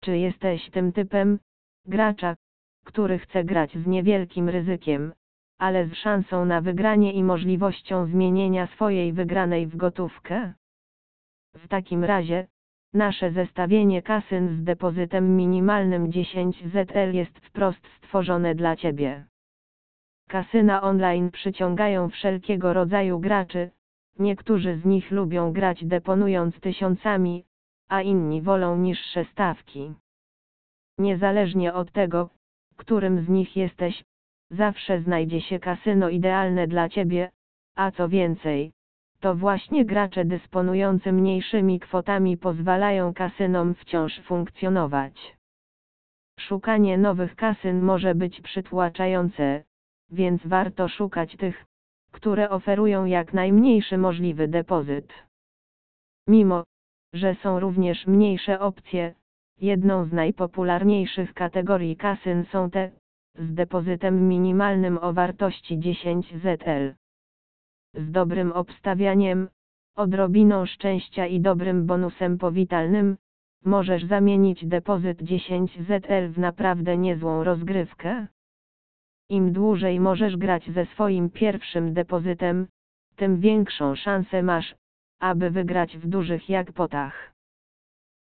Czy jesteś tym typem gracza, który chce grać z niewielkim ryzykiem, ale z szansą na wygranie i możliwością zmienienia swojej wygranej w gotówkę? W takim razie, nasze zestawienie kasyn z depozytem minimalnym 10 ZL jest wprost stworzone dla Ciebie. Kasyna online przyciągają wszelkiego rodzaju graczy, niektórzy z nich lubią grać deponując tysiącami, a inni wolą niższe stawki. Niezależnie od tego, którym z nich jesteś, zawsze znajdzie się kasyno idealne dla Ciebie, a co więcej, to właśnie gracze dysponujący mniejszymi kwotami pozwalają kasynom wciąż funkcjonować. Szukanie nowych kasyn może być przytłaczające, więc warto szukać tych, które oferują jak najmniejszy możliwy depozyt. Mimo, że są również mniejsze opcje, jedną z najpopularniejszych kategorii kasyn są te, z depozytem minimalnym o wartości 10 ZL. Z dobrym obstawianiem, odrobiną szczęścia i dobrym bonusem powitalnym, możesz zamienić depozyt 10 ZL w naprawdę niezłą rozgrywkę. Im dłużej możesz grać ze swoim pierwszym depozytem, tym większą szansę masz, aby wygrać w dużych jackpotach.